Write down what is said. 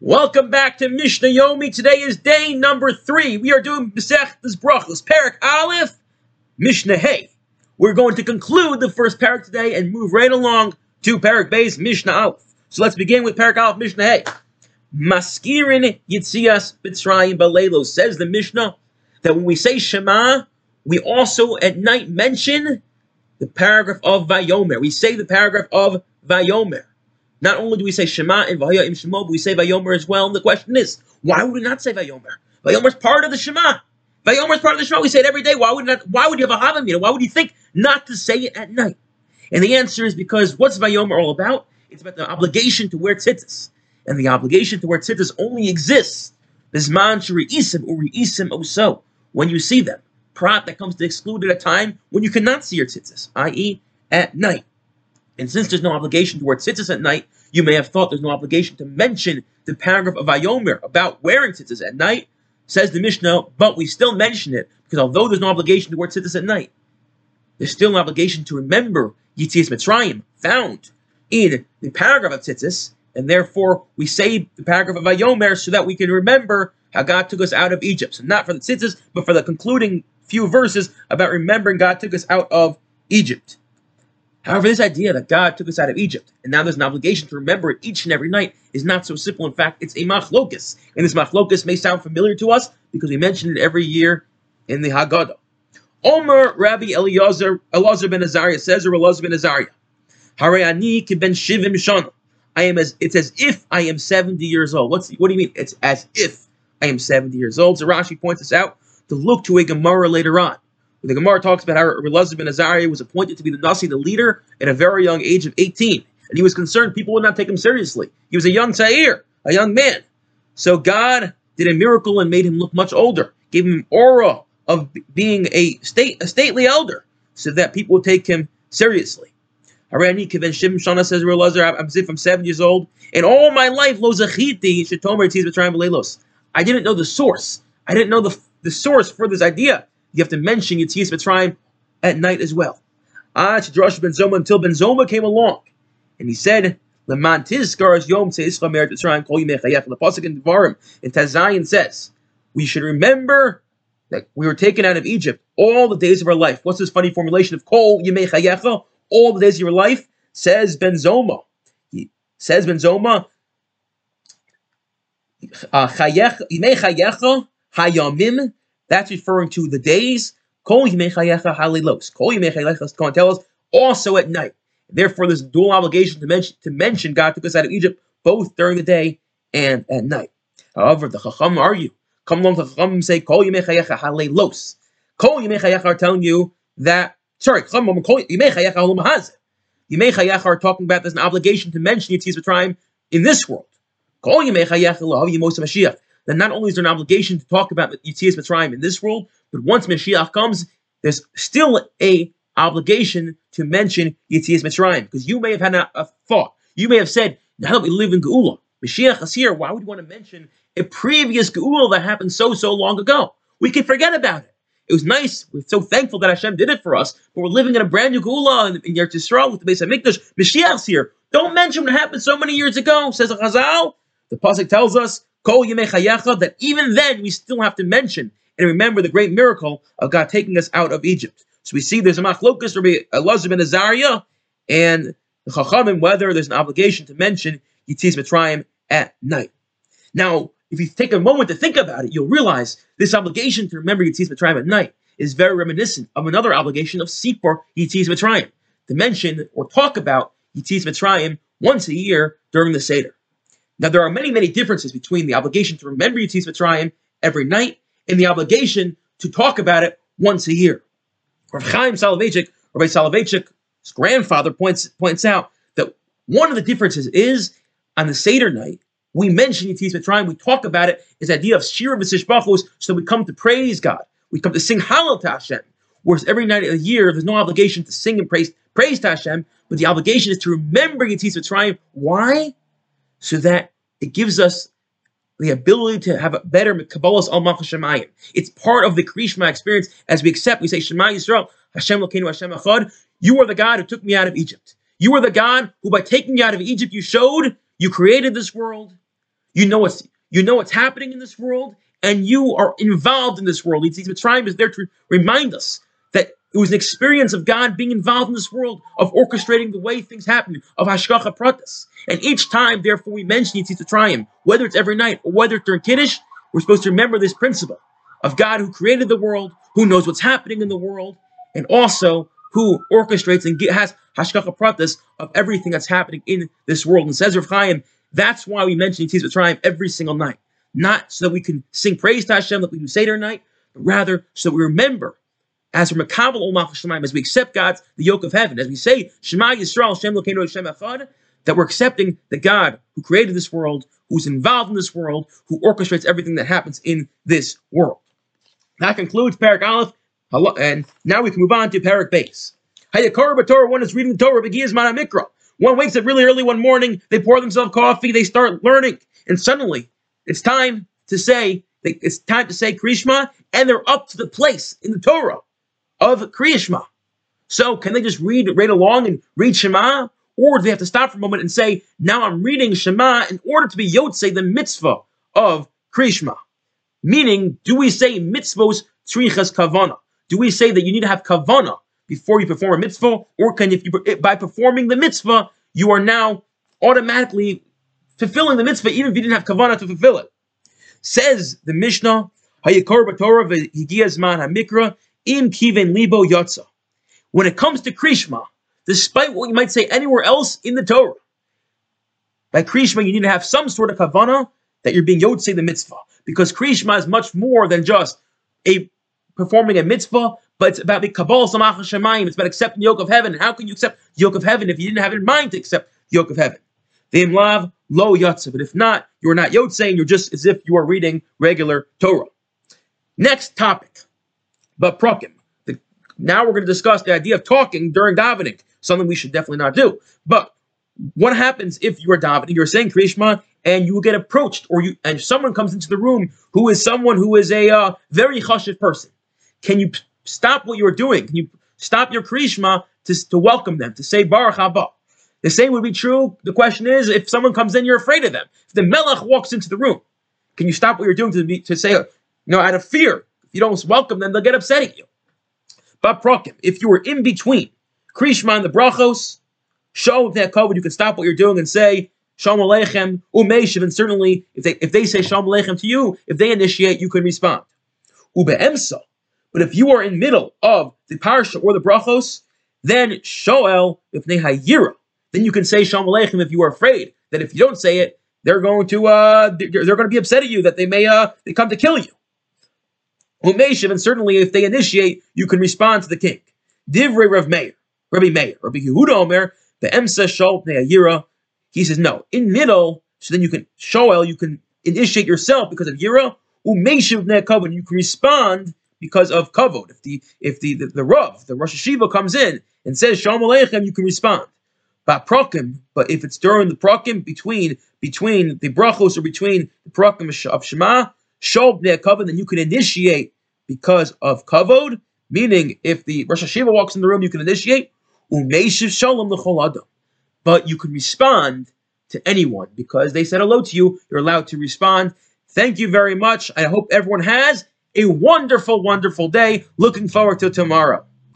Welcome back to Mishnah Yomi. Today is day number three. We are doing Masechtas Brachos, Parak Aleph, Mishnah Hey. We're going to conclude the first parak today and move right along to Parak Base, Mishnah Aleph. So let's begin with Parak Aleph, Mishnah Hey. Maskirin Yitzias Mitzrayim Balelo says the Mishnah that when we say Shema, we also at night mention the paragraph of Vayomer. We say the paragraph of Vayomer. Not only do we say Shema and Vahaya im Shemo, but we say Vayomer as well. And the question is, why would we not say Vayomer? Vayomer is part of the Shema. Vayomer is part of the Shema. We say it every day. Why would not? Why would you have a Havamina? Why would you think not to say it at night? And the answer is because what's Vayomer all about? It's about the obligation to wear tzitzis. And the obligation to wear tzitzis only exists This Bisman Shuri'isim or Isim Oso, when you see them. Prat that comes to exclude at a time when you cannot see your tzitzis, i.e., at night. And since there's no obligation to wear tzitzis at night, you may have thought there's no obligation to mention the paragraph of Vayomer about wearing tzitzis at night. Says the Mishnah, but we still mention it because although there's no obligation to wear tzitzis at night, there's still an obligation to remember Yitzias Mitzrayim found in the paragraph of tzitzis, and therefore we say the paragraph of Vayomer so that we can remember how God took us out of Egypt. So not for the tzitzis, but for the concluding few verses about remembering God took us out of Egypt. However, this idea that God took us out of Egypt, and now there's an obligation to remember it each and every night, is not so simple. In fact, it's a machlokus. And this machlokus may sound familiar to us because we mention it every year in the Haggadah. Omer Rabbi Eliezer, Elazar ben Azariah says, or Elazar ben Azariah, Harayani ben shivim shana. I am as it's as if I am 70 years old. What's what do you mean? It's as if I am 70 years old. So Rashi points this out to look to a Gemara later on. The Gemara talks about how Elazar ben Azariah was appointed to be the Nasi, the leader, at a very young age of 18. And he was concerned people would not take him seriously. He was a young Sa'ir, a young man. So God did a miracle and made him look much older, gave him aura of being a state a stately elder, so that people would take him seriously. Harani Kiven Shim Shana says Elazar, I'm as if I'm seven years old, and all my life lo zachiti tis b'trayim I didn't know the source. I didn't know the, the source for this idea you have to mention Yitzias Mitzrayim at night as well. Ah, Ben Zoma until Ben Zoma came along, and he said, "Leman tizkar yom tzeischa merit Mitzrayim kol yimei The pasuk in Devarim in Tazayin says, "We should remember that we were taken out of Egypt all the days of our life." What's this funny formulation of kol yimei chayecha? All the days of your life, says Ben Zoma. He says Ben Zoma, uh, chayecha hayamim that's referring to the days. Kol. Kol also at night. Therefore, there's dual obligation to mention to mention God took us out of Egypt both during the day and at night. However, the Chacham argue. Come along to Chacham and say Kol yimechayecha halilos. Kol yimechayecha are telling you that sorry, Chacham yimechayecha halumahaz. Yimechayecha are talking about there's an obligation to mention Yitzias Mitzrayim in this world. Kol yimechayecha lahav yimos Mashiach then not only is there an obligation to talk about Yitzias Mitzrayim in this world, but once Mashiach comes, there's still a obligation to mention Yitzias Mitzrayim, because you may have had a, a, thought. You may have said, now that we live in Geula, Mashiach is here, why would you want to mention a previous Geula that happened so, so long ago? We can forget about it. It was nice. We're so thankful that Hashem did it for us, but we're living in a brand new Geula in, in Eretz Yisrael with the base of Mikdash. Mashiach's here. Don't mention what happened so many years ago, says Chazal. The Pasuk tells us, That even then we still have to mention and remember the great miracle of God taking us out of Egypt. So we see there's a machlokas Rabbi Elazar ben Azariah and the Chachamim whether there's an obligation to mention Yitzias Mitzrayim at night. Now, if you take a moment to think about it, you'll realize this obligation to remember Yitzias Mitzrayim at night is very reminiscent of another obligation of Sipor Yitzias Mitzrayim, to mention or talk about Yitzias Mitzrayim once a year during the Seder. Now, there are many, many differences between the obligation to remember Yitzias Mitzrayim every night and the obligation to talk about it once a year. Rav Chaim Soloveitchik, Rabbi Soloveitchik's grandfather, points, points out that one of the differences is on the Seder night, we mention Yitzias Mitzrayim, we talk about it, is the idea of Shira V'Sishbachos, so we come to praise God. We come to sing Hallel to Hashem. Whereas every night of the year, there's no obligation to sing and praise, praise to Hashem, but the obligation is to remember Yitzias Mitzrayim. Why? So that it gives us the ability to have a better Kabbalah's al Shemayim. It's part of the Krishma experience as we accept, we say, Shema Yisrael, Hashem Lokeinu Hashem Echad, you are the God who took me out of Egypt. You are the God who by taking me out of Egypt, you showed you created this world. You know what's you know what's happening in this world, and you are involved in this world. Yitzias Mitzrayim is there to remind us it was an experience of God being involved in this world, of orchestrating the way things happen, of Hashgacha Pratis. And each time, therefore, we mention Yitzias Mitzrayim, whether it's every night or whether it's during Kiddush, we're supposed to remember this principle of God who created the world, who knows what's happening in the world, and also who orchestrates and has hashgacha pratis of everything that's happening in this world. And says Rav Chaim, that's why we mention Yitzias Mitzrayim every single night. Not so that we can sing praise to Hashem like we do Seder night, but rather so we remember as we're Makabal Olmach Shemaim, as we accept God's the yoke of heaven, as we say Shema Yisrael Shem Lokeinu Hashem Echad, that we're accepting the God who created this world, who's involved in this world, who orchestrates everything that happens in this world. That concludes Parak Aleph, and now we can move on to Parak Base. Hayakar Torah, one is reading the Torah, Mana Mikra. One wakes up really early one morning, they pour themselves coffee, they start learning, and suddenly it's time to say, it's time to say Krishma, and they're up to the place in the Torah of Kriyashma. So can they just read right along and read Shema? Or do they have to stop for a moment and say, now I'm reading Shema in order to be Yotze, the mitzvah of Krishma? Meaning, do we say mitzvos tzrichos kavana? Do we say that you need to have kavana before you perform a mitzvah? Or can if you by performing the mitzvah, you are now automatically fulfilling the mitzvah even if you didn't have kavana to fulfill it? Says the Mishnah, Hayakor B'Torah v'higiyazman hamikra im kiven libo yotza. When it comes to Krishma, despite what you might say anywhere else in the Torah. By Krishma, you need to have some sort of kavana that you're being Yotze the mitzvah. Because Krishma is much more than just a performing a mitzvah, but it's about the Kabbalah Samach Shemayim. It's about accepting the yoke of heaven. How can you accept the yoke of heaven if you didn't have in mind to accept the yoke of heaven? The Imlav, lo yotze. But if not, you're not Yotze, and you're just as if you are reading regular Torah. Next topic, but prokim. Now we're going to discuss the idea of talking during davening something we should definitely not do. But what happens if you are davening, you're saying Krishma, and you get approached, or you and someone comes into the room who is someone who is a uh, very chashiv person? Can you stop what you are doing? Can you stop your Krishma to, to welcome them, to say Baruch Haba? The same would be true. The question is, if someone comes in, you're afraid of them. If the melech walks into the room, can you stop what you're doing to, be, to say, you know, out of fear? You don't welcome them, they'll get upset at you. But prokim, if you were in between Krishma and the brachos, show that covered, you can stop what you're doing and say, Shalom Aleichem, Umeishiv, and certainly if they if they say Shalom Aleichem to you, if they initiate, you can respond. Ube'emsa. But if you are in middle of the parsha or the brachos, then Shoel if hayira, then you can say Shalom Aleichem if you are afraid that if you don't say it, they're going to uh they're, they're going to be upset at you that they may uh they come to kill you. Umeishiv, and certainly if they initiate, you can respond to the king. Divrei Rav Meir. Rabbi Meir. Rabbi Yehuda Omer, the Emsa Shol Yira. He says, no, in middle, so then you can, Shoel, you can initiate yourself because of Yira, Umeshiv Kavod, you can respond because of Kavod. If the if the, the, the Rav, the Rosh Yeshiva comes in and says Shalom Aleichem, you can respond. But prokim, but if it's during the prokim between between the brachos or between the prokim of Shema, Shol Kavod, then you can initiate because of Kavod, meaning if the Rosh Yeshiva walks in the room, you can initiate, Umeshiv shalom l'chol But you can respond to anyone because they said hello to you. You're allowed to respond. Thank you very much. I hope everyone has a wonderful, wonderful day. Looking forward to tomorrow.